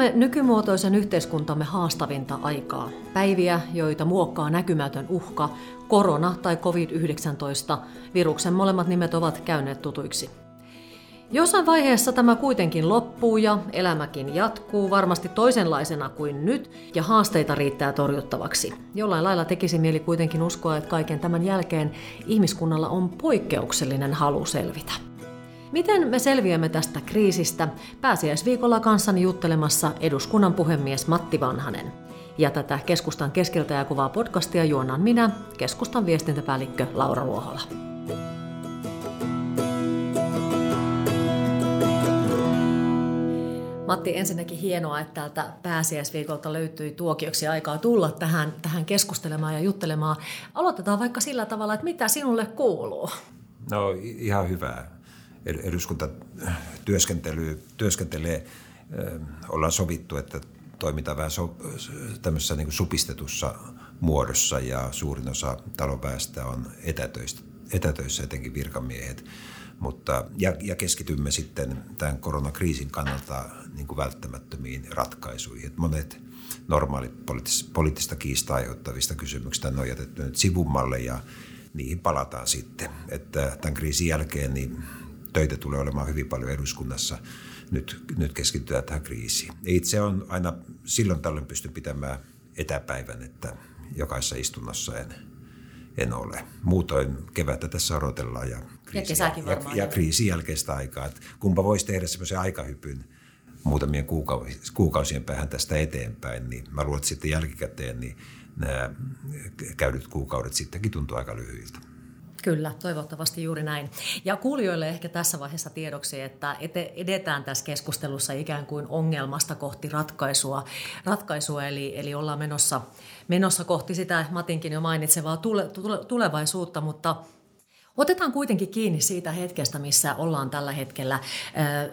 Elämme nykymuotoisen yhteiskuntamme haastavinta aikaa. Päiviä, joita muokkaa näkymätön uhka, korona tai COVID-19, viruksen molemmat nimet ovat käyneet tutuiksi. Jossain vaiheessa tämä kuitenkin loppuu ja elämäkin jatkuu varmasti toisenlaisena kuin nyt ja haasteita riittää torjuttavaksi. Jollain lailla tekisi mieli kuitenkin uskoa, että kaiken tämän jälkeen ihmiskunnalla on poikkeuksellinen halu selvitä. Miten me selviämme tästä kriisistä? Pääsiäisviikolla kanssani juttelemassa eduskunnan puhemies Matti Vanhanen. Ja tätä keskustan keskeltä ja kuvaa podcastia juonnan minä, keskustan viestintäpäällikkö Laura Luohola. Matti, ensinnäkin hienoa, että täältä pääsiäisviikolta löytyi tuokioksi aikaa tulla tähän, tähän keskustelemaan ja juttelemaan. Aloitetaan vaikka sillä tavalla, että mitä sinulle kuuluu? No ihan hyvää. Eduskunta työskentelee, ollaan sovittu, että toimitaan vähän so, tämmöisessä niin supistetussa muodossa ja suurin osa talon väestä on etätöistä, etätöissä, etenkin virkamiehet. Mutta, ja, ja keskitymme sitten tämän koronakriisin kannalta niin kuin välttämättömiin ratkaisuihin. Et monet normaalit poliittis, poliittista kiistaa aiheuttavista kysymyksistä on jätetty nyt sivummalle ja niihin palataan sitten. Että tämän kriisin jälkeen niin töitä tulee olemaan hyvin paljon eduskunnassa. Nyt, nyt keskitytään tähän kriisiin. Itse on aina silloin tällöin pysty pitämään etäpäivän, että jokaisessa istunnossa en, en ole. Muutoin kevättä tässä odotellaan ja, kriisi, ja, ja, ja kriisin jälkeistä aikaa. Että kumpa voisi tehdä semmoisen aikahypyn muutamien kuukausien päähän tästä eteenpäin, niin mä luulen, että sitten jälkikäteen niin nämä käydyt kuukaudet sittenkin tuntuu aika lyhyiltä. Kyllä, toivottavasti juuri näin. Ja kuulijoille ehkä tässä vaiheessa tiedoksi, että edetään tässä keskustelussa ikään kuin ongelmasta kohti ratkaisua, ratkaisua eli, eli ollaan menossa, menossa kohti sitä Matinkin jo mainitsevaa tule, tule, tulevaisuutta, mutta – Otetaan kuitenkin kiinni siitä hetkestä, missä ollaan tällä hetkellä.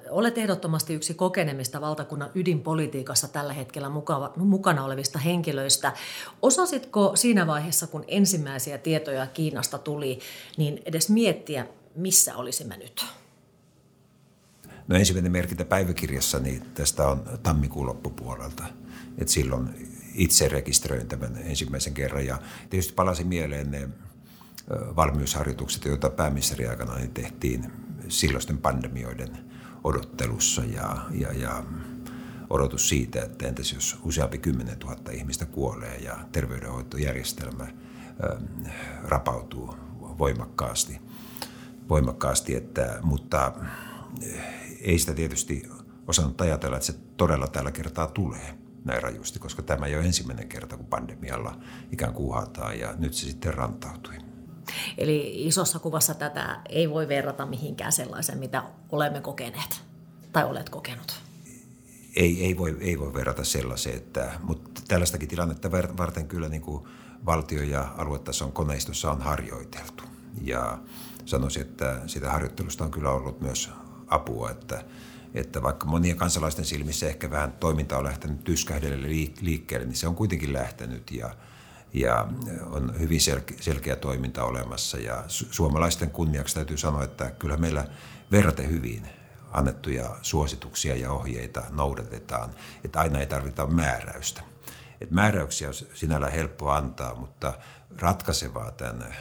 Olet ehdottomasti yksi kokenemista valtakunnan ydinpolitiikassa tällä hetkellä mukana olevista henkilöistä. Osasitko siinä vaiheessa, kun ensimmäisiä tietoja Kiinasta tuli, niin edes miettiä, missä olisimme nyt? No ensimmäinen merkintä päiväkirjassa niin tästä on tammikuun loppupuolelta. Et silloin itse rekisteröin tämän ensimmäisen kerran ja tietysti palasin mieleen ne valmiusharjoitukset, joita pääministeri aikana tehtiin silloisten pandemioiden odottelussa ja, ja, ja odotus siitä, että entäs jos useampi kymmenen tuhatta ihmistä kuolee ja terveydenhoitojärjestelmä rapautuu voimakkaasti, voimakkaasti että, mutta ei sitä tietysti osannut ajatella, että se todella tällä kertaa tulee näin rajusti, koska tämä ei ole ensimmäinen kerta, kun pandemialla ikään kuin uhataan ja nyt se sitten rantautui. Eli isossa kuvassa tätä ei voi verrata mihinkään sellaisen, mitä olemme kokeneet tai olet kokenut. Ei, ei, voi, ei voi verrata sellaiseen, että, mutta tällaistakin tilannetta varten kyllä niin kuin valtio- ja aluetason koneistossa on harjoiteltu. Ja sanoisin, että sitä harjoittelusta on kyllä ollut myös apua, että, että vaikka monien kansalaisten silmissä ehkä vähän toiminta on lähtenyt tyskähdelle liikkeelle, niin se on kuitenkin lähtenyt ja – ja on hyvin selkeä toiminta olemassa. Ja suomalaisten kunniaksi täytyy sanoa, että kyllä meillä verraten hyvin annettuja suosituksia ja ohjeita noudatetaan, että aina ei tarvita määräystä. Et määräyksiä on sinällä helppo antaa, mutta ratkaisevaa tämän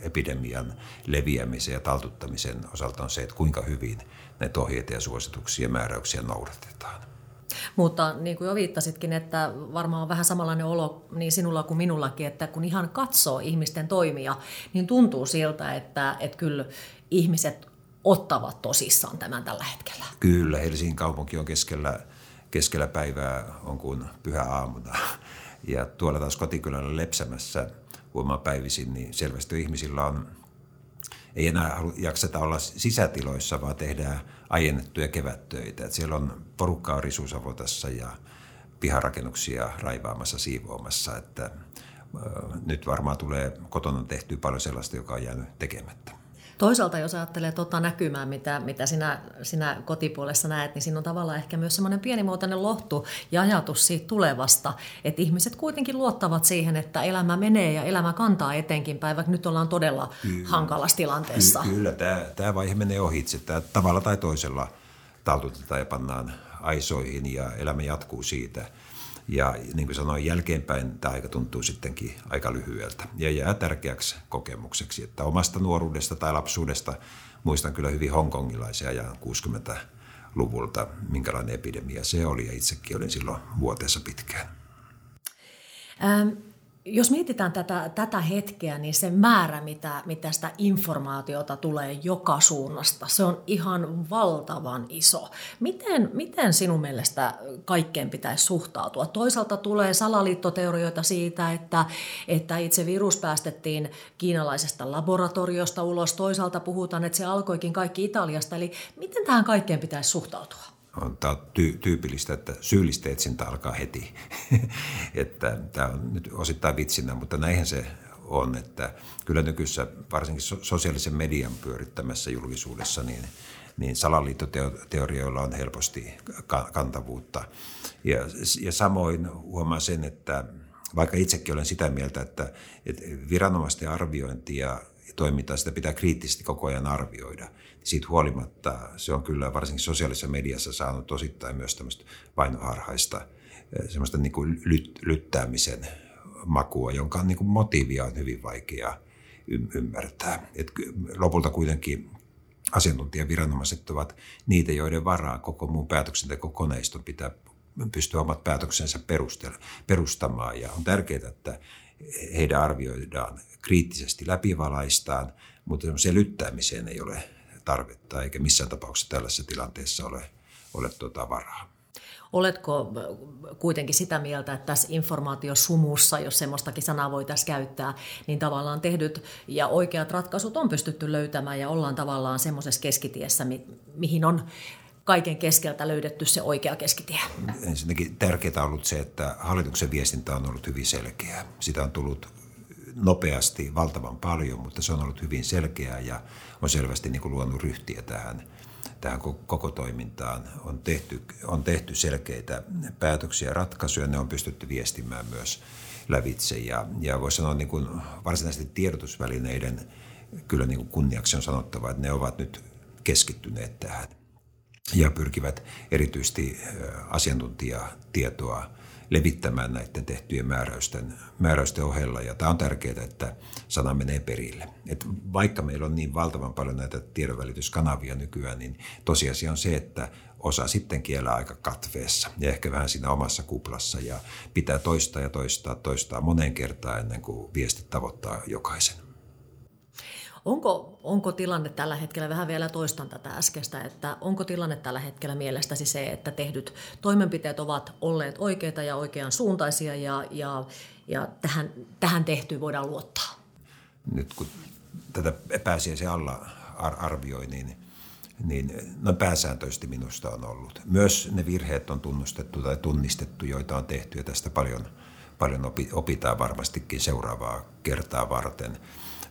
epidemian leviämisen ja taltuttamisen osalta on se, että kuinka hyvin näitä ohjeita ja suosituksia ja määräyksiä noudatetaan. Mutta niin kuin jo viittasitkin, että varmaan on vähän samanlainen olo niin sinulla kuin minullakin, että kun ihan katsoo ihmisten toimia, niin tuntuu siltä, että, että kyllä ihmiset ottavat tosissaan tämän tällä hetkellä. Kyllä, Helsingin kaupunki on keskellä, keskellä päivää, on kuin pyhä aamuna. Ja tuolla taas kotikylällä Lepsämässä huomaa päivisin, niin selvästi ihmisillä on ei enää jakseta olla sisätiloissa, vaan tehdään aiennettuja kevättöitä. Et siellä on porukkaa risuusavotassa ja piharakennuksia raivaamassa, siivoamassa. Että, nyt varmaan tulee kotona tehty paljon sellaista, joka on jäänyt tekemättä. Toisaalta jos ajattelee tuota näkymää, mitä, mitä sinä, sinä kotipuolessa näet, niin siinä on tavallaan ehkä myös semmoinen pienimuotoinen lohtu ja ajatus siitä tulevasta, että ihmiset kuitenkin luottavat siihen, että elämä menee ja elämä kantaa etenkin päivä. Nyt ollaan todella kyllä, hankalassa tilanteessa. Kyllä, kyllä tämä, tämä vaihe menee ohitse. Tämä tavalla tai toisella taltutetaan ja pannaan aisoihin ja elämä jatkuu siitä. Ja niin kuin sanoin, jälkeenpäin tämä aika tuntuu sittenkin aika lyhyeltä ja jää tärkeäksi kokemukseksi, että omasta nuoruudesta tai lapsuudesta muistan kyllä hyvin hongkongilaisia ja 60-luvulta, minkälainen epidemia se oli ja itsekin olin silloin vuoteessa pitkään. Ähm, jos mietitään tätä, tätä hetkeä, niin se määrä, mitä, mitä sitä informaatiota tulee joka suunnasta, se on ihan valtavan iso. Miten, miten sinun mielestä kaikkeen pitäisi suhtautua? Toisaalta tulee salaliittoteorioita siitä, että, että itse virus päästettiin kiinalaisesta laboratoriosta ulos. Toisaalta puhutaan, että se alkoikin kaikki Italiasta. Eli miten tähän kaikkeen pitäisi suhtautua? On, tämä on ty- tyypillistä, että syyllistä etsintä alkaa heti. että tämä on nyt osittain vitsinä, mutta näinhän se on, että kyllä nykyssä varsinkin sosiaalisen median pyörittämässä julkisuudessa niin, niin salaliittoteorioilla on helposti kantavuutta. Ja, ja samoin huomaan sen, että vaikka itsekin olen sitä mieltä, että, että viranomaisten arviointia toimintaa, sitä pitää kriittisesti koko ajan arvioida. Siitä huolimatta se on kyllä varsinkin sosiaalisessa mediassa saanut osittain myös tämmöistä vainoharhaista eh, semmoista niin kuin lyt, lyttäämisen makua, jonka niin kuin motiivia on hyvin vaikea ymmärtää. Et lopulta kuitenkin asiantuntijaviranomaiset ovat niitä, joiden varaa koko muun päätöksentekokoneiston pitää pystyä omat päätöksensä perustamaan. Ja on tärkeää, että heidän arvioidaan kriittisesti läpivalaistaan, mutta se lyttäämiseen ei ole tarvetta eikä missään tapauksessa tällaisessa tilanteessa ole, ole tuota varaa. Oletko kuitenkin sitä mieltä, että tässä informaatiosumussa, jos semmoistakin sanaa voitaisiin käyttää, niin tavallaan tehdyt ja oikeat ratkaisut on pystytty löytämään ja ollaan tavallaan semmoisessa keskitiessä, mihin on kaiken keskeltä löydetty se oikea keskitie? Ensinnäkin tärkeää on ollut se, että hallituksen viestintä on ollut hyvin selkeää. Sitä on tullut nopeasti valtavan paljon, mutta se on ollut hyvin selkeää ja on selvästi niin kuin luonut ryhtiä tähän, tähän koko toimintaan. On tehty, on tehty selkeitä päätöksiä ja ratkaisuja, ne on pystytty viestimään myös lävitse. Ja, ja voisi sanoa niin kuin varsinaisesti tiedotusvälineiden kyllä niin kuin kunniaksi on sanottava, että ne ovat nyt keskittyneet tähän ja pyrkivät erityisesti asiantuntijatietoa levittämään näiden tehtyjen määräysten, määräysten ohella. Ja tämä on tärkeää, että sana menee perille. Et vaikka meillä on niin valtavan paljon näitä tiedonvälityskanavia nykyään, niin tosiasia on se, että osa sitten kielää aika katveessa ja ehkä vähän siinä omassa kuplassa ja pitää toistaa ja toistaa, toistaa moneen kertaan ennen kuin viesti tavoittaa jokaisen. Onko, onko tilanne tällä hetkellä, vähän vielä toistan tätä äskeistä, että onko tilanne tällä hetkellä mielestäsi se, että tehdyt toimenpiteet ovat olleet oikeita ja oikean suuntaisia ja, ja, ja tähän, tähän tehtyyn voidaan luottaa? Nyt kun tätä pääsiäisen alla arvioi, niin, niin no pääsääntöisesti minusta on ollut. Myös ne virheet on tunnustettu tai tunnistettu, joita on tehty ja tästä paljon, paljon opitaan varmastikin seuraavaa kertaa varten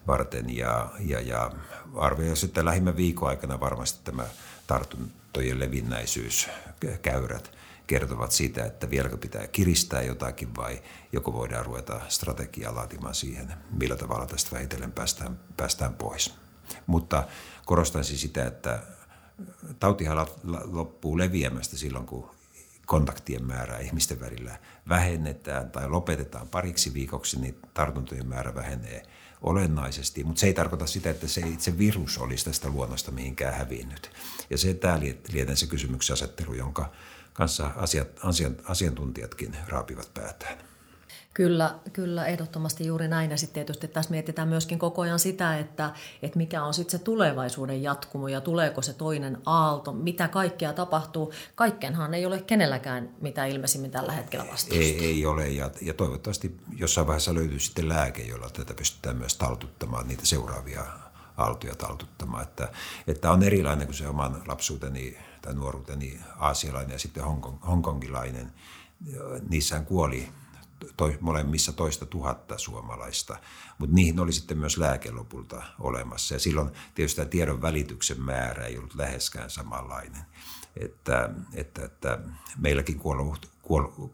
varten ja, ja, ja arvioin sitten lähimmän viikon aikana varmasti tämä tartuntojen levinnäisyyskäyrät kertovat siitä, että vieläkö pitää kiristää jotakin vai joko voidaan ruveta strategiaa laatimaan siihen, millä tavalla tästä vähitellen päästään, päästään pois. Mutta korostaisin sitä, että tautihan loppuu leviämästä silloin, kun kontaktien määrää ihmisten välillä vähennetään tai lopetetaan pariksi viikoksi, niin tartuntojen määrä vähenee – olennaisesti, mutta se ei tarkoita sitä, että se itse virus olisi tästä luonnosta mihinkään hävinnyt. Ja se tämä lietän se kysymyksen asettelu, jonka kanssa asiat, asiantuntijatkin raapivat päätään. Kyllä, kyllä, ehdottomasti juuri näin. Ja sitten tietysti tässä mietitään myöskin koko ajan sitä, että, että mikä on sitten se tulevaisuuden jatkumo ja tuleeko se toinen aalto, mitä kaikkea tapahtuu. Kaikkenhan ei ole kenelläkään mitä ilmeisimmin tällä hetkellä vastausta. Ei, ei ole ja, ja toivottavasti jossain vaiheessa löytyy sitten lääke, jolla tätä pystytään myös taltuttamaan, niitä seuraavia aaltoja taltuttamaan. Että, että on erilainen kuin se oman lapsuuteni tai nuoruuteni aasialainen ja sitten Hongkong, hongkongilainen. Niissähän kuoli toi, molemmissa toista tuhatta suomalaista, mutta niihin oli sitten myös lääke lopulta olemassa. Ja silloin tietysti tämä tiedon välityksen määrä ei ollut läheskään samanlainen. Että, että, että meilläkin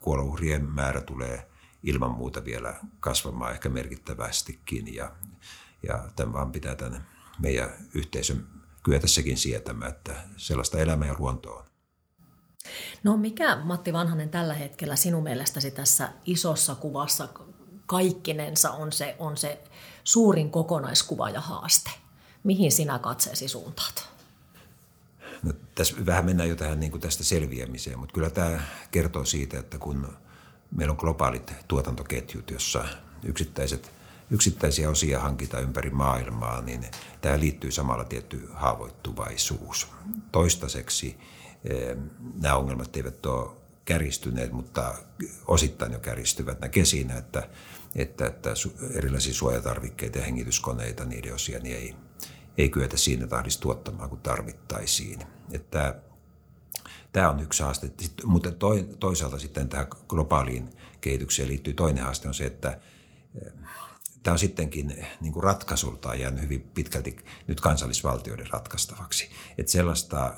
kuolouhrien määrä tulee ilman muuta vielä kasvamaan ehkä merkittävästikin ja, ja tämän vaan pitää tänne meidän yhteisön kyetä sekin sietämään, että sellaista elämää ja luontoa on. No mikä Matti Vanhanen tällä hetkellä sinun mielestäsi tässä isossa kuvassa kaikkinensa on se, on se suurin kokonaiskuva ja haaste? Mihin sinä katseesi suuntaat? No, tässä vähän mennään jo tähän niin kuin tästä selviämiseen, mutta kyllä tämä kertoo siitä, että kun meillä on globaalit tuotantoketjut, jossa yksittäiset, yksittäisiä osia hankitaan ympäri maailmaa, niin tämä liittyy samalla tietty haavoittuvaisuus. Toistaiseksi nämä ongelmat eivät ole kärjistyneet, mutta osittain jo kärjistyvät. Näkee siinä, että, että, että erilaisia suojatarvikkeita ja hengityskoneita, niiden osia, niin ei, ei kyetä siinä tahdissa tuottamaan kuin tarvittaisiin. Että tämä on yksi haaste, mutta toisaalta sitten tähän globaaliin kehitykseen liittyy toinen haaste on se, että eh, tämä on sittenkin niin kuin ratkaisultaan jäänyt hyvin pitkälti nyt kansallisvaltioiden ratkaistavaksi. Että sellaista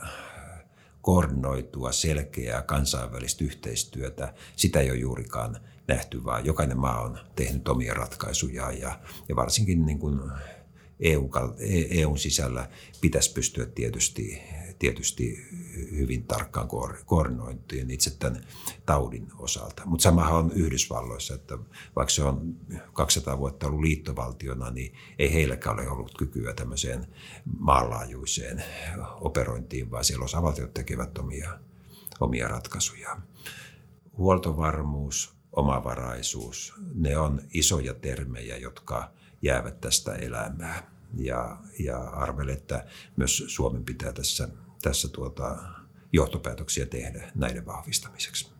koordinoitua, selkeää kansainvälistä yhteistyötä, sitä ei ole juurikaan nähty, vaan jokainen maa on tehnyt omia ratkaisujaan ja, ja varsinkin niin kuin EU, EUn sisällä pitäisi pystyä tietysti, tietysti hyvin tarkkaan koordinointiin itse tämän taudin osalta. Mutta samahan on Yhdysvalloissa, että vaikka se on 200 vuotta ollut liittovaltiona, niin ei heilläkään ole ollut kykyä tämmöiseen maanlaajuiseen operointiin, vaan siellä osavaltiot tekevät omia, omia ratkaisuja. Huoltovarmuus, omavaraisuus, ne on isoja termejä, jotka jäävät tästä elämään. Ja, ja arvelen, että myös Suomen pitää tässä, tässä tuota, johtopäätöksiä tehdä näiden vahvistamiseksi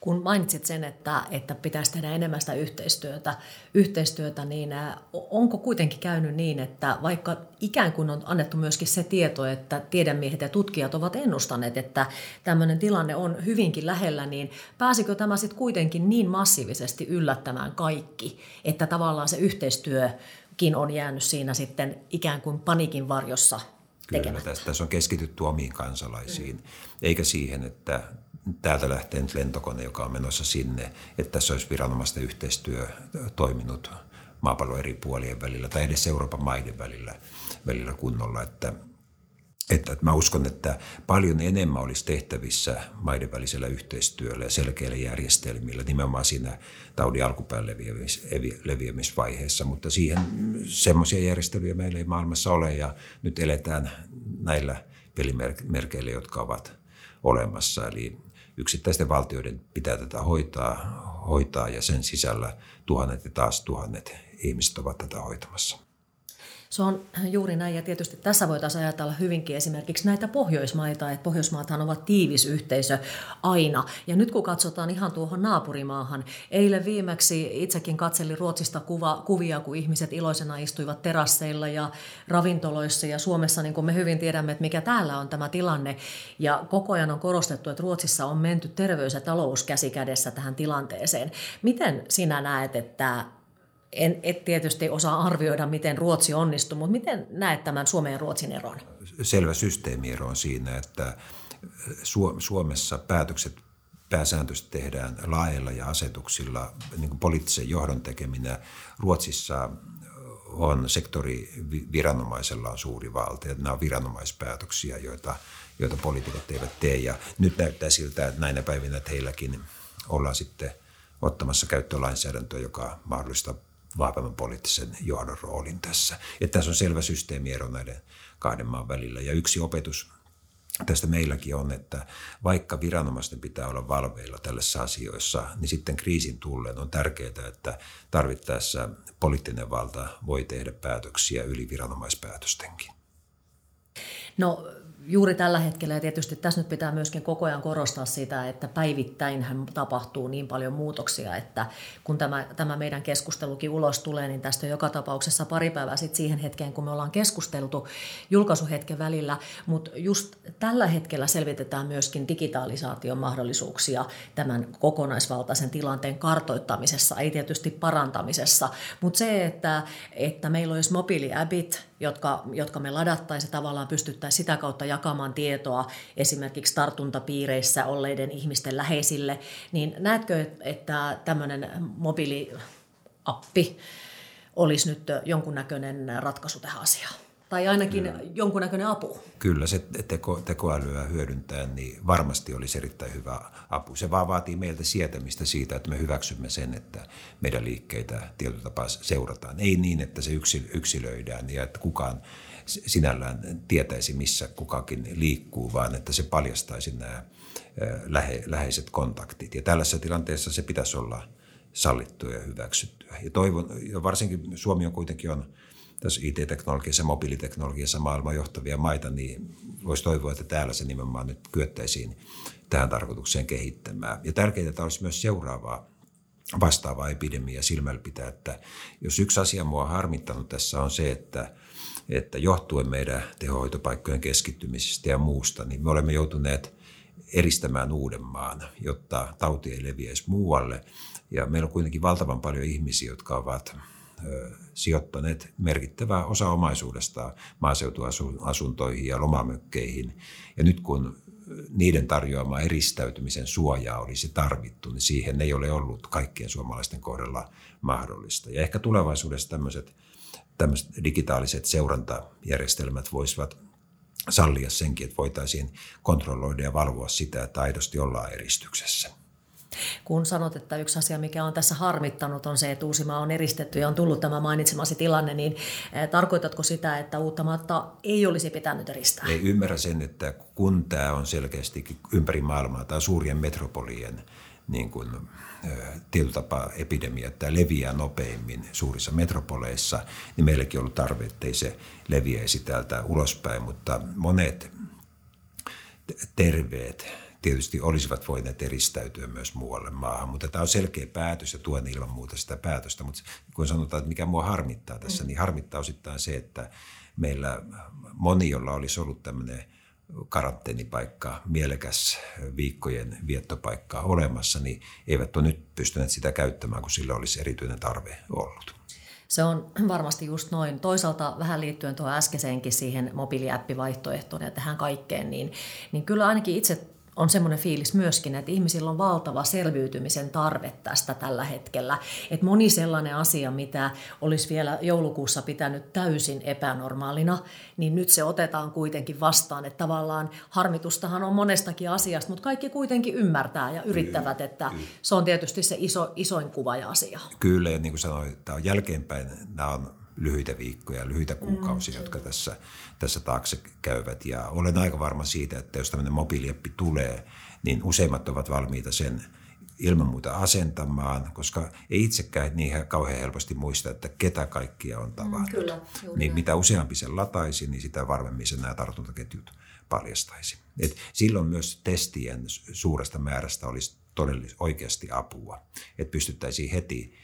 kun mainitsit sen, että, että pitäisi tehdä enemmän sitä yhteistyötä, yhteistyötä, niin onko kuitenkin käynyt niin, että vaikka ikään kuin on annettu myöskin se tieto, että tiedemiehet ja tutkijat ovat ennustaneet, että tämmöinen tilanne on hyvinkin lähellä, niin pääsikö tämä sitten kuitenkin niin massiivisesti yllättämään kaikki, että tavallaan se yhteistyökin on jäänyt siinä sitten ikään kuin panikin varjossa Kyllä, tässä, tässä on keskitytty omiin kansalaisiin, eikä siihen, että täältä lähtee nyt lentokone, joka on menossa sinne, että tässä olisi viranomaisten yhteistyö toiminut maapallon eri puolien välillä tai edes Euroopan maiden välillä, välillä kunnolla, että että, mä uskon, että paljon enemmän olisi tehtävissä maiden välisellä yhteistyöllä ja selkeillä järjestelmillä nimenomaan siinä taudin alkupään leviämis, leviämisvaiheessa, mutta siihen semmoisia järjestelyjä meillä ei maailmassa ole ja nyt eletään näillä pelimerkeillä, jotka ovat olemassa. Eli yksittäisten valtioiden pitää tätä hoitaa, hoitaa ja sen sisällä tuhannet ja taas tuhannet ihmiset ovat tätä hoitamassa. Se on juuri näin ja tietysti tässä voitaisiin ajatella hyvinkin esimerkiksi näitä Pohjoismaita, että Pohjoismaathan ovat tiivis yhteisö aina. Ja nyt kun katsotaan ihan tuohon naapurimaahan, eilen viimeksi itsekin katselin Ruotsista kuva, kuvia, kun ihmiset iloisena istuivat terasseilla ja ravintoloissa ja Suomessa, niin kuin me hyvin tiedämme, että mikä täällä on tämä tilanne. Ja koko ajan on korostettu, että Ruotsissa on menty terveys ja talous käsi kädessä tähän tilanteeseen. Miten sinä näet, että en et tietysti osaa arvioida, miten Ruotsi onnistuu, mutta miten näet tämän Suomen ja Ruotsin eron? Selvä systeemiero on siinä, että Suomessa päätökset pääsääntöisesti tehdään laeilla ja asetuksilla, niin kuin poliittisen johdon tekeminen. Ruotsissa on sektori viranomaisella on suuri valta ja nämä on viranomaispäätöksiä, joita, joita poliitikot eivät tee. Ja nyt näyttää siltä, että näinä päivinä että heilläkin ollaan sitten ottamassa käyttöön lainsäädäntöä, joka mahdollistaa vahvemman poliittisen johdon roolin tässä. Että tässä on selvä systeemiero näiden kahden maan välillä. Ja yksi opetus tästä meilläkin on, että vaikka viranomaisten pitää olla valveilla tällaisissa asioissa, niin sitten kriisin tulleen on tärkeää, että tarvittaessa poliittinen valta voi tehdä päätöksiä yli viranomaispäätöstenkin. No juuri tällä hetkellä ja tietysti tässä nyt pitää myöskin koko ajan korostaa sitä, että päivittäin tapahtuu niin paljon muutoksia, että kun tämä, tämä meidän keskustelukin ulos tulee, niin tästä on joka tapauksessa pari päivää sitten siihen hetkeen, kun me ollaan keskusteltu julkaisuhetken välillä, mutta just tällä hetkellä selvitetään myöskin digitalisaation mahdollisuuksia tämän kokonaisvaltaisen tilanteen kartoittamisessa, ei tietysti parantamisessa, mutta se, että, että meillä olisi mobiiliäbit, jotka, jotka me ladattaisiin tavallaan pystyttäisiin sitä kautta jakamaan tietoa esimerkiksi tartuntapiireissä olleiden ihmisten läheisille, niin näetkö, että tämmöinen mobiiliappi olisi nyt jonkunnäköinen ratkaisu tähän asiaan? Tai ainakin mm. jonkunnäköinen apu. Kyllä, se teko, tekoälyä hyödyntää, niin varmasti olisi erittäin hyvä apu. Se vaan vaatii meiltä sietämistä siitä, että me hyväksymme sen, että meidän liikkeitä tietyllä tapaa seurataan. Ei niin, että se yksilöidään ja että kukaan sinällään tietäisi, missä kukakin liikkuu, vaan että se paljastaisi nämä lähe, läheiset kontaktit. Ja tällaisessa tilanteessa se pitäisi olla sallittua ja hyväksyttyä. Ja toivon, ja varsinkin Suomi on kuitenkin on tässä IT-teknologiassa ja mobiiliteknologiassa maailman johtavia maita, niin voisi toivoa, että täällä se nimenomaan nyt kyettäisiin tähän tarkoitukseen kehittämään. Ja tärkeintä olisi myös seuraavaa vastaavaa epidemiaa silmällä pitää, että jos yksi asia mua on harmittanut tässä on se, että, että johtuen meidän tehohoitopaikkojen keskittymisestä ja muusta, niin me olemme joutuneet eristämään Uudenmaan, jotta tauti ei leviäisi muualle. Ja meillä on kuitenkin valtavan paljon ihmisiä, jotka ovat sijoittaneet merkittävää osa omaisuudestaan maaseutuasuntoihin ja lomamökkeihin. Ja nyt kun niiden tarjoama eristäytymisen suojaa olisi tarvittu, niin siihen ei ole ollut kaikkien suomalaisten kohdalla mahdollista. Ja ehkä tulevaisuudessa tämmöiset, tämmöiset digitaaliset seurantajärjestelmät voisivat sallia senkin, että voitaisiin kontrolloida ja valvoa sitä, että aidosti ollaan eristyksessä. Kun sanot, että yksi asia, mikä on tässä harmittanut, on se, että Uusimaa on eristetty ja on tullut tämä mainitsemasi tilanne, niin eh, tarkoitatko sitä, että Uuttamaata ei olisi pitänyt eristää? Ei ymmärrä sen, että kun tämä on selkeästi ympäri maailmaa tai suurien metropolien niin kuin, tietyllä tapaa epidemia, että tämä leviää nopeimmin suurissa metropoleissa, niin meilläkin on ollut tarve, ettei se leviäisi täältä ulospäin, mutta monet terveet tietysti olisivat voineet eristäytyä myös muualle maahan, mutta tämä on selkeä päätös ja tuen ilman muuta sitä päätöstä, mutta kun sanotaan, että mikä mua harmittaa tässä, niin harmittaa osittain se, että meillä moni, jolla olisi ollut tämmöinen karanteenipaikka, mielekäs viikkojen viettopaikka olemassa, niin eivät ole nyt pystyneet sitä käyttämään, kun sillä olisi erityinen tarve ollut. Se on varmasti just noin. Toisaalta vähän liittyen tuohon äskeiseenkin siihen mobiiliäppivaihtoehtoon ja tähän kaikkeen, niin, niin kyllä ainakin itse on semmoinen fiilis myöskin, että ihmisillä on valtava selviytymisen tarve tästä tällä hetkellä. Että moni sellainen asia, mitä olisi vielä joulukuussa pitänyt täysin epänormaalina, niin nyt se otetaan kuitenkin vastaan. Että tavallaan harmitustahan on monestakin asiasta, mutta kaikki kuitenkin ymmärtää ja yrittävät, että se on tietysti se iso, isoin kuva ja asia. Kyllä, ja niin kuin sanoin, tämä on jälkeenpäin, nämä on lyhyitä viikkoja, lyhyitä mm, kuukausia, mm, jotka tässä, tässä taakse käyvät. Ja olen aika varma siitä, että jos tämmöinen mobiiliappi tulee, niin useimmat ovat valmiita sen ilman muuta asentamaan, koska ei itsekään niin kauhean helposti muista, että ketä kaikkia on mm, tavannut. Mm, kyllä, niin mitä useampi sen lataisi, niin sitä varmemmin sen nämä tartuntaketjut paljastaisi. Et silloin myös testien suuresta määrästä olisi todellisesti oikeasti apua, että pystyttäisiin heti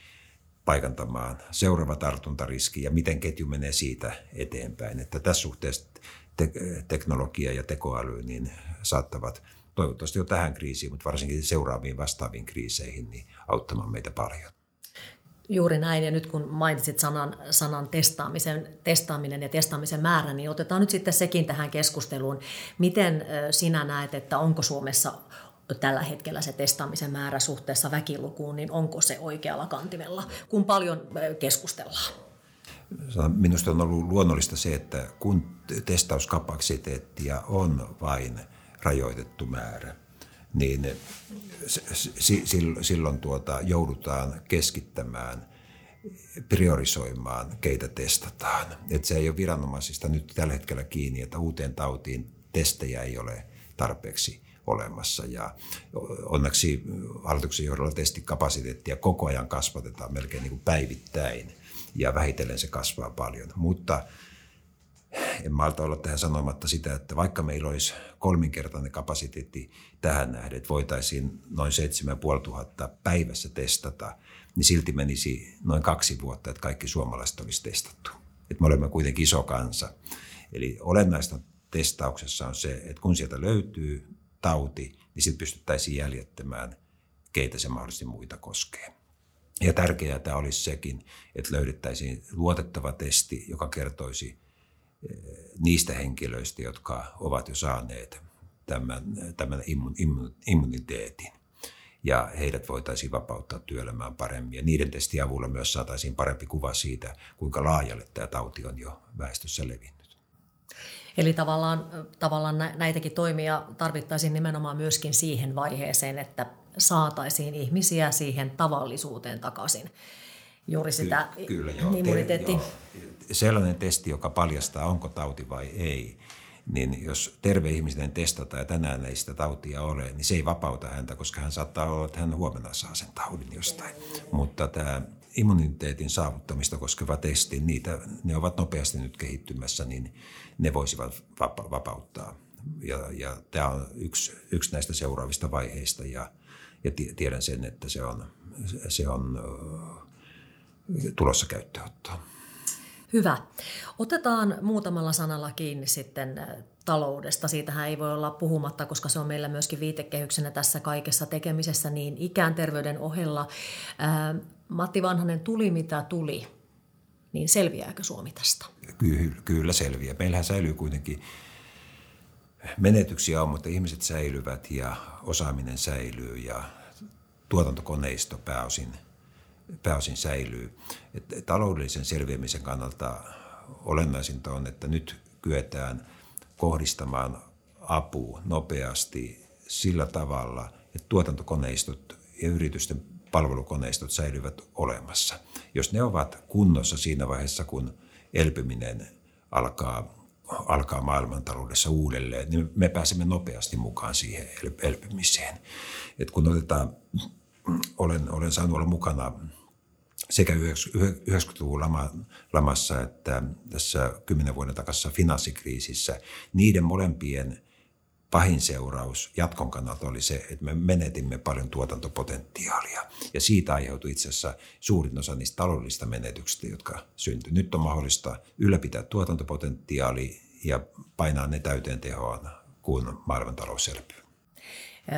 paikantamaan seuraava tartuntariski ja miten ketju menee siitä eteenpäin. Että tässä suhteessa te- teknologia ja tekoäly niin saattavat toivottavasti jo tähän kriisiin, mutta varsinkin seuraaviin vastaaviin kriiseihin niin auttamaan meitä paljon. Juuri näin, ja nyt kun mainitsit sanan, sanan testaamisen, testaaminen ja testaamisen määrä, niin otetaan nyt sitten sekin tähän keskusteluun. Miten sinä näet, että onko Suomessa tällä hetkellä se testaamisen määrä suhteessa väkilukuun, niin onko se oikealla kantimella, kun paljon keskustellaan? Minusta on ollut luonnollista se, että kun testauskapasiteettia on vain rajoitettu määrä, niin silloin tuota, joudutaan keskittämään, priorisoimaan, keitä testataan. Et se ei ole viranomaisista nyt tällä hetkellä kiinni, että uuteen tautiin testejä ei ole tarpeeksi olemassa. Ja onneksi hallituksen johdolla testikapasiteettia koko ajan kasvatetaan melkein niin kuin päivittäin ja vähitellen se kasvaa paljon. Mutta en malta olla tähän sanomatta sitä, että vaikka meillä olisi kolminkertainen kapasiteetti tähän nähden, että voitaisiin noin 7500 päivässä testata, niin silti menisi noin kaksi vuotta, että kaikki suomalaiset olisi testattu. Että me olemme kuitenkin iso kansa. Eli olennaista testauksessa on se, että kun sieltä löytyy tauti, niin sitten pystyttäisiin jäljittämään, keitä se mahdollisesti muita koskee. Ja tärkeää tämä olisi sekin, että löydettäisiin luotettava testi, joka kertoisi eh, niistä henkilöistä, jotka ovat jo saaneet tämän, tämän immun, immun, immuniteetin. Ja heidät voitaisiin vapauttaa työelämään paremmin. Ja niiden testien avulla myös saataisiin parempi kuva siitä, kuinka laajalle tämä tauti on jo väestössä levinnyt. Eli tavallaan, tavallaan näitäkin toimia tarvittaisiin nimenomaan myöskin siihen vaiheeseen, että saataisiin ihmisiä siihen tavallisuuteen takaisin. Juuri sitä Ky- kyllä, joo. immuniteetti. Te, joo. Sellainen testi, joka paljastaa, onko tauti vai ei, niin jos terve ihminen testataan ja tänään ei sitä tautia ole, niin se ei vapauta häntä, koska hän saattaa olla, että hän huomenna saa sen taudin jostain. Mutta tämä immuniteetin saavuttamista koskeva testi, niitä, ne ovat nopeasti nyt kehittymässä, niin ne voisivat vapauttaa. Ja, ja tämä on yksi, yksi näistä seuraavista vaiheista ja, ja tiedän sen, että se on, se on tulossa käyttöönottoon. Hyvä. Otetaan muutamalla sanalla kiinni sitten taloudesta. Siitähän ei voi olla puhumatta, koska se on meillä myöskin viitekehyksenä tässä kaikessa tekemisessä niin ikään terveyden ohella. Matti Vanhanen, tuli mitä tuli, niin selviääkö Suomi tästä? Kyllä, kyllä selviää. Meillähän säilyy kuitenkin menetyksiä on, mutta ihmiset säilyvät ja osaaminen säilyy ja tuotantokoneisto pääosin – pääosin säilyy. Et taloudellisen selviämisen kannalta olennaisinta on, että nyt kyetään kohdistamaan apua nopeasti sillä tavalla, että tuotantokoneistot ja yritysten palvelukoneistot säilyvät olemassa. Jos ne ovat kunnossa siinä vaiheessa, kun elpyminen alkaa, alkaa maailmantaloudessa uudelleen, niin me pääsemme nopeasti mukaan siihen elpymiseen. Et kun otetaan olen, olen saanut olla mukana sekä 90-luvun lama, lamassa että tässä kymmenen vuoden takassa finanssikriisissä. Niiden molempien pahin seuraus jatkon kannalta oli se, että me menetimme paljon tuotantopotentiaalia. Ja siitä aiheutui itse asiassa suurin osa niistä taloudellista menetyksistä, jotka syntyi. Nyt on mahdollista ylläpitää tuotantopotentiaali ja painaa ne täyteen tehoon, kun maailmantalous elpyy.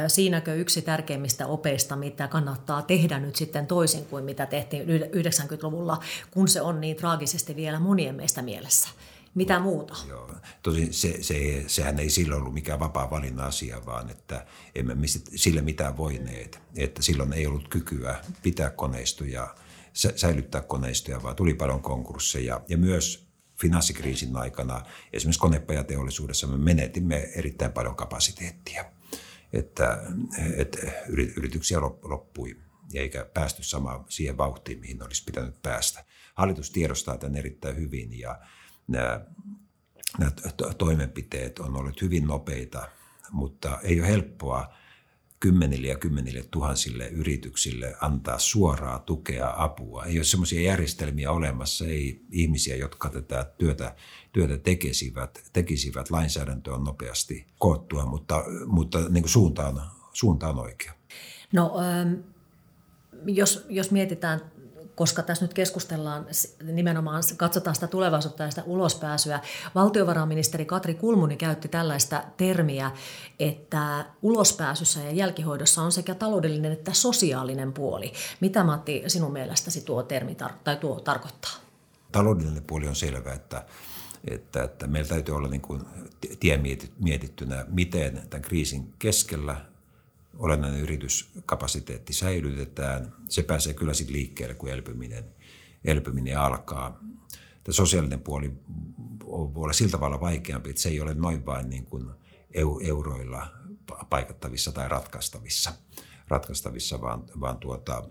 Siinäkö yksi tärkeimmistä opeista, mitä kannattaa tehdä nyt sitten toisin kuin mitä tehtiin 90-luvulla, kun se on niin traagisesti vielä monien meistä mielessä? Mitä muuta? Joo. Tosin se, se, sehän ei silloin ollut mikään vapaa valinnan asia, vaan että emme me sille mitään voineet. Että silloin ei ollut kykyä pitää koneistoja, säilyttää koneistoja, vaan tuli paljon konkursseja. Ja myös finanssikriisin aikana esimerkiksi konepajateollisuudessa me menetimme erittäin paljon kapasiteettia että, että yrityksiä loppui eikä päästy samaan siihen vauhtiin, mihin olisi pitänyt päästä. Hallitus tiedostaa tämän erittäin hyvin ja nämä, nämä toimenpiteet on ollut hyvin nopeita, mutta ei ole helppoa kymmenille ja kymmenille tuhansille yrityksille antaa suoraa tukea, apua. Ei ole sellaisia järjestelmiä olemassa, ei ihmisiä, jotka tätä työtä, työtä tekisivät, tekisivät. Lainsäädäntö on nopeasti koottua, mutta, mutta niin kuin suunta, on, suunta on oikea. No, ähm, jos, jos mietitään koska tässä nyt keskustellaan nimenomaan, katsotaan sitä tulevaisuutta ja sitä ulospääsyä. Valtiovarainministeri Katri Kulmuni käytti tällaista termiä, että ulospääsyssä ja jälkihoidossa on sekä taloudellinen että sosiaalinen puoli. Mitä Matti sinun mielestäsi tuo termi tar- tai tuo tarkoittaa? Taloudellinen puoli on selvä, että että, että meillä täytyy olla niin kuin tie mietittynä, miten tämän kriisin keskellä olennainen yrityskapasiteetti säilytetään. Se pääsee kyllä sitten liikkeelle, kun elpyminen, elpyminen alkaa. Tämä sosiaalinen puoli voi olla sillä tavalla vaikeampi, että se ei ole noin vain niin kuin euroilla paikattavissa tai ratkaistavissa, ratkaistavissa vaan, vaan tuota,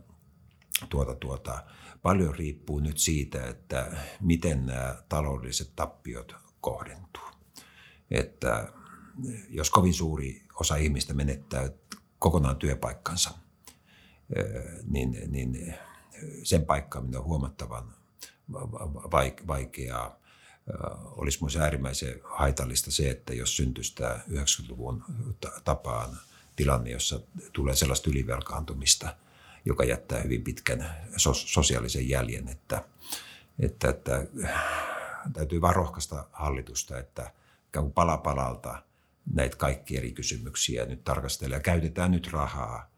tuota, tuota, paljon riippuu nyt siitä, että miten nämä taloudelliset tappiot kohdentuu. Että jos kovin suuri osa ihmistä menettää kokonaan työpaikkansa, niin, niin sen paikkaaminen on huomattavan vaikeaa. Olisi myös äärimmäisen haitallista se, että jos syntyisi tämä 90-luvun tapaan tilanne, jossa tulee sellaista ylivelkaantumista, joka jättää hyvin pitkän sosiaalisen jäljen, että, että, että täytyy vain rohkaista hallitusta, että pala palalta – näitä kaikki eri kysymyksiä nyt tarkastellaan. Käytetään nyt rahaa.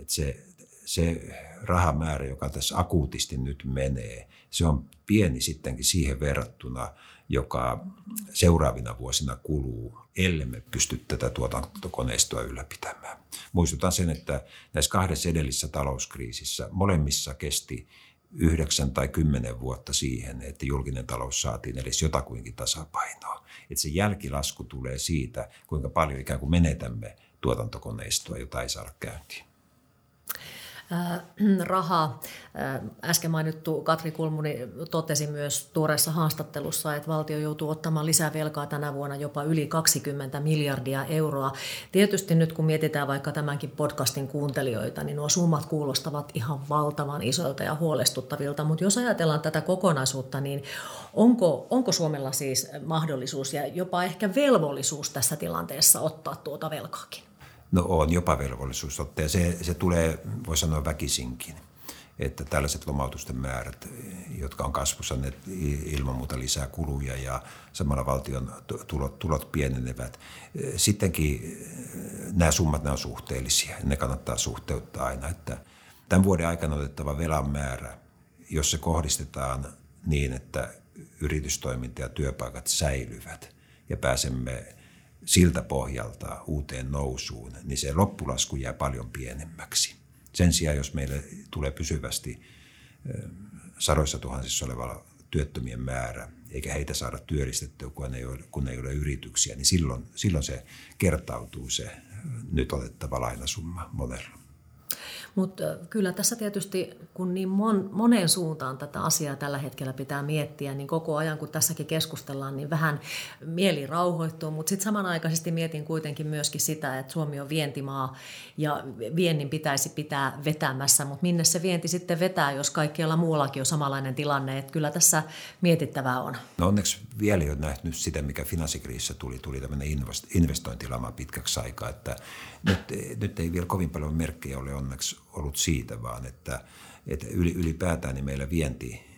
Et se, se rahamäärä, joka tässä akuutisti nyt menee, se on pieni sittenkin siihen verrattuna, joka seuraavina vuosina kuluu, ellemme pysty tätä tuotantokoneistoa ylläpitämään. Muistutan sen, että näissä kahdessa edellisessä talouskriisissä molemmissa kesti yhdeksän tai kymmenen vuotta siihen, että julkinen talous saatiin edes jotakuinkin tasapainoa. Että se jälkilasku tulee siitä, kuinka paljon ikään kuin menetämme tuotantokoneistoa, jota ei saada käyntiin. Äh, rahaa. Äh, äsken mainittu Katri Kulmuni totesi myös tuoreessa haastattelussa, että valtio joutuu ottamaan lisää velkaa tänä vuonna jopa yli 20 miljardia euroa. Tietysti nyt kun mietitään vaikka tämänkin podcastin kuuntelijoita, niin nuo summat kuulostavat ihan valtavan isoilta ja huolestuttavilta. Mutta jos ajatellaan tätä kokonaisuutta, niin onko, onko Suomella siis mahdollisuus ja jopa ehkä velvollisuus tässä tilanteessa ottaa tuota velkaakin? No on jopa velvollisuus ottaa ja se, se tulee, voi sanoa väkisinkin että tällaiset lomautusten määrät, jotka on kasvussa, ne ilman muuta lisää kuluja ja samalla valtion tulot, tulot pienenevät. Sittenkin nämä summat nämä on suhteellisia ne kannattaa suhteuttaa aina, että tämän vuoden aikana otettava velan määrä, jos se kohdistetaan niin, että yritystoiminta ja työpaikat säilyvät ja pääsemme siltä pohjalta uuteen nousuun, niin se loppulasku jää paljon pienemmäksi. Sen sijaan, jos meille tulee pysyvästi sadoissa tuhansissa oleva työttömien määrä, eikä heitä saada työllistettyä, kun ei ole, kun ei ole yrityksiä, niin silloin, silloin se kertautuu se nyt otettava lainasumma monella. Mutta kyllä tässä tietysti, kun niin mon, moneen suuntaan tätä asiaa tällä hetkellä pitää miettiä, niin koko ajan kun tässäkin keskustellaan, niin vähän mieli rauhoittuu. Mutta sitten samanaikaisesti mietin kuitenkin myöskin sitä, että Suomi on vientimaa ja viennin pitäisi pitää vetämässä. Mutta minne se vienti sitten vetää, jos kaikkialla muuallakin on samanlainen tilanne. Että kyllä tässä mietittävää on. No onneksi vielä ei ole nähty sitä, mikä finanssikriisissä tuli. Tuli tämmöinen investointilama pitkäksi aikaa. Että nyt, nyt ei vielä kovin paljon merkkejä ole onneksi ollut siitä, vaan että, että ylipäätään niin meillä vienti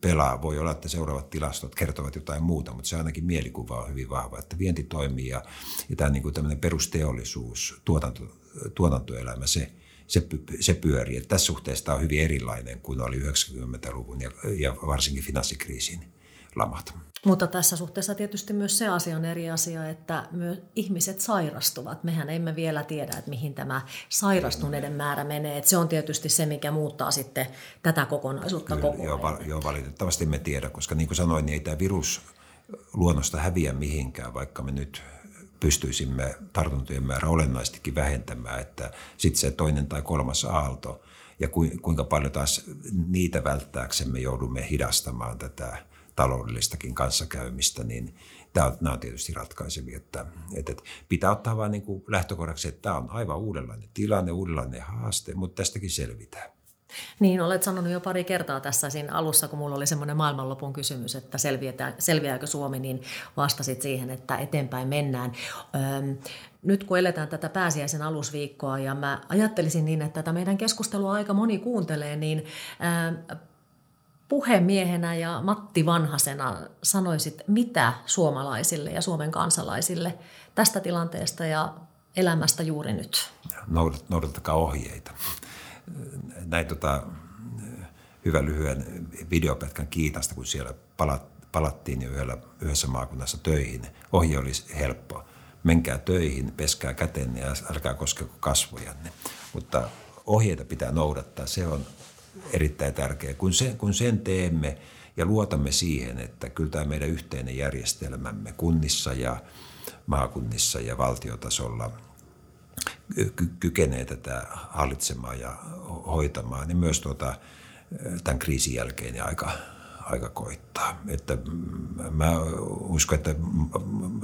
pelaa. Voi olla, että seuraavat tilastot kertovat jotain muuta, mutta se ainakin mielikuva on hyvin vahva, että vienti toimii ja, ja tämä niin kuin tämmöinen perusteollisuus, tuotanto, tuotantoelämä, se, se, se pyörii. Että tässä suhteessa tämä on hyvin erilainen kuin oli 90-luvun ja, ja varsinkin finanssikriisin lamat. Mutta tässä suhteessa tietysti myös se asia on eri asia, että myös ihmiset sairastuvat. Mehän emme vielä tiedä, että mihin tämä sairastuneiden määrä menee. Että se on tietysti se, mikä muuttaa sitten tätä kokonaisuutta Kyllä, koko joo, val, joo, valitettavasti me tiedä, koska niin kuin sanoin, niin ei tämä virus luonnosta häviä mihinkään, vaikka me nyt pystyisimme tartuntojen määrä olennaistikin vähentämään, että sitten se toinen tai kolmas aalto ja kuinka paljon taas niitä välttääksemme joudumme hidastamaan tätä taloudellistakin kanssakäymistä, niin tämä on, nämä on tietysti ratkaisevia. Että, että pitää ottaa vain niin lähtökohdaksi, että tämä on aivan uudenlainen tilanne, uudenlainen haaste, mutta tästäkin selvitään. Niin, olet sanonut jo pari kertaa tässä siinä alussa, kun mulla oli semmoinen maailmanlopun kysymys, että selviääkö Suomi, niin vastasit siihen, että eteenpäin mennään. Öm, nyt kun eletään tätä pääsiäisen alusviikkoa ja mä ajattelisin niin, että tätä meidän keskustelua aika moni kuuntelee, niin puhemiehenä ja Matti Vanhasena sanoisit, mitä suomalaisille ja Suomen kansalaisille tästä tilanteesta ja elämästä juuri nyt? Noudat, noudattakaa ohjeita. Näin tota, hyvän lyhyen videopätkän Kiitasta, kun siellä palat, palattiin jo yhdellä, yhdessä maakunnassa töihin. Ohje oli helppo. Menkää töihin, peskää kätenne ja älkää koskeko kasvojanne. Mutta ohjeita pitää noudattaa. Se on erittäin tärkeä. Kun, se, kun sen teemme ja luotamme siihen, että kyllä tämä meidän yhteinen järjestelmämme kunnissa ja maakunnissa ja valtiotasolla kykenee tätä hallitsemaan ja hoitamaan, niin myös tuota, tämän kriisin jälkeen niin aika, aika koittaa. Että mä uskon, että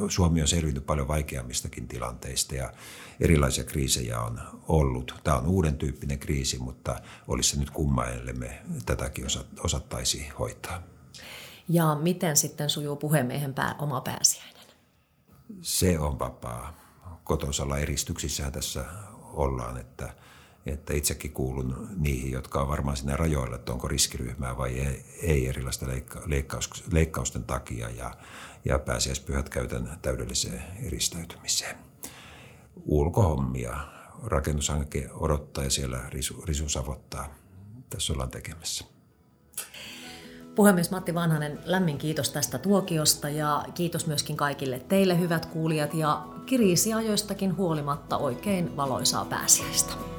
Suomi on selvinnyt paljon vaikeammistakin tilanteista ja erilaisia kriisejä on ollut. Tämä on uuden tyyppinen kriisi, mutta olisi se nyt kumma, me tätäkin osattaisi hoitaa. Ja miten sitten sujuu puhemiehen pää, oma pääsiäinen? Se on vapaa. Kotosalla eristyksissähän tässä ollaan, että – että itsekin kuulun niihin, jotka on varmaan siinä rajoilla, että onko riskiryhmää vai ei, ei erilaista leikka, leikkaus, leikkausten takia ja, ja pääsiäispyhät käytän täydelliseen eristäytymiseen. Ulkohommia, rakennushanke odottaa ja siellä risu, risu savottaa. Tässä ollaan tekemässä. Puhemies Matti Vanhanen, lämmin kiitos tästä tuokiosta ja kiitos myöskin kaikille teille hyvät kuulijat ja kriisiajoistakin huolimatta oikein valoisaa pääsiäistä.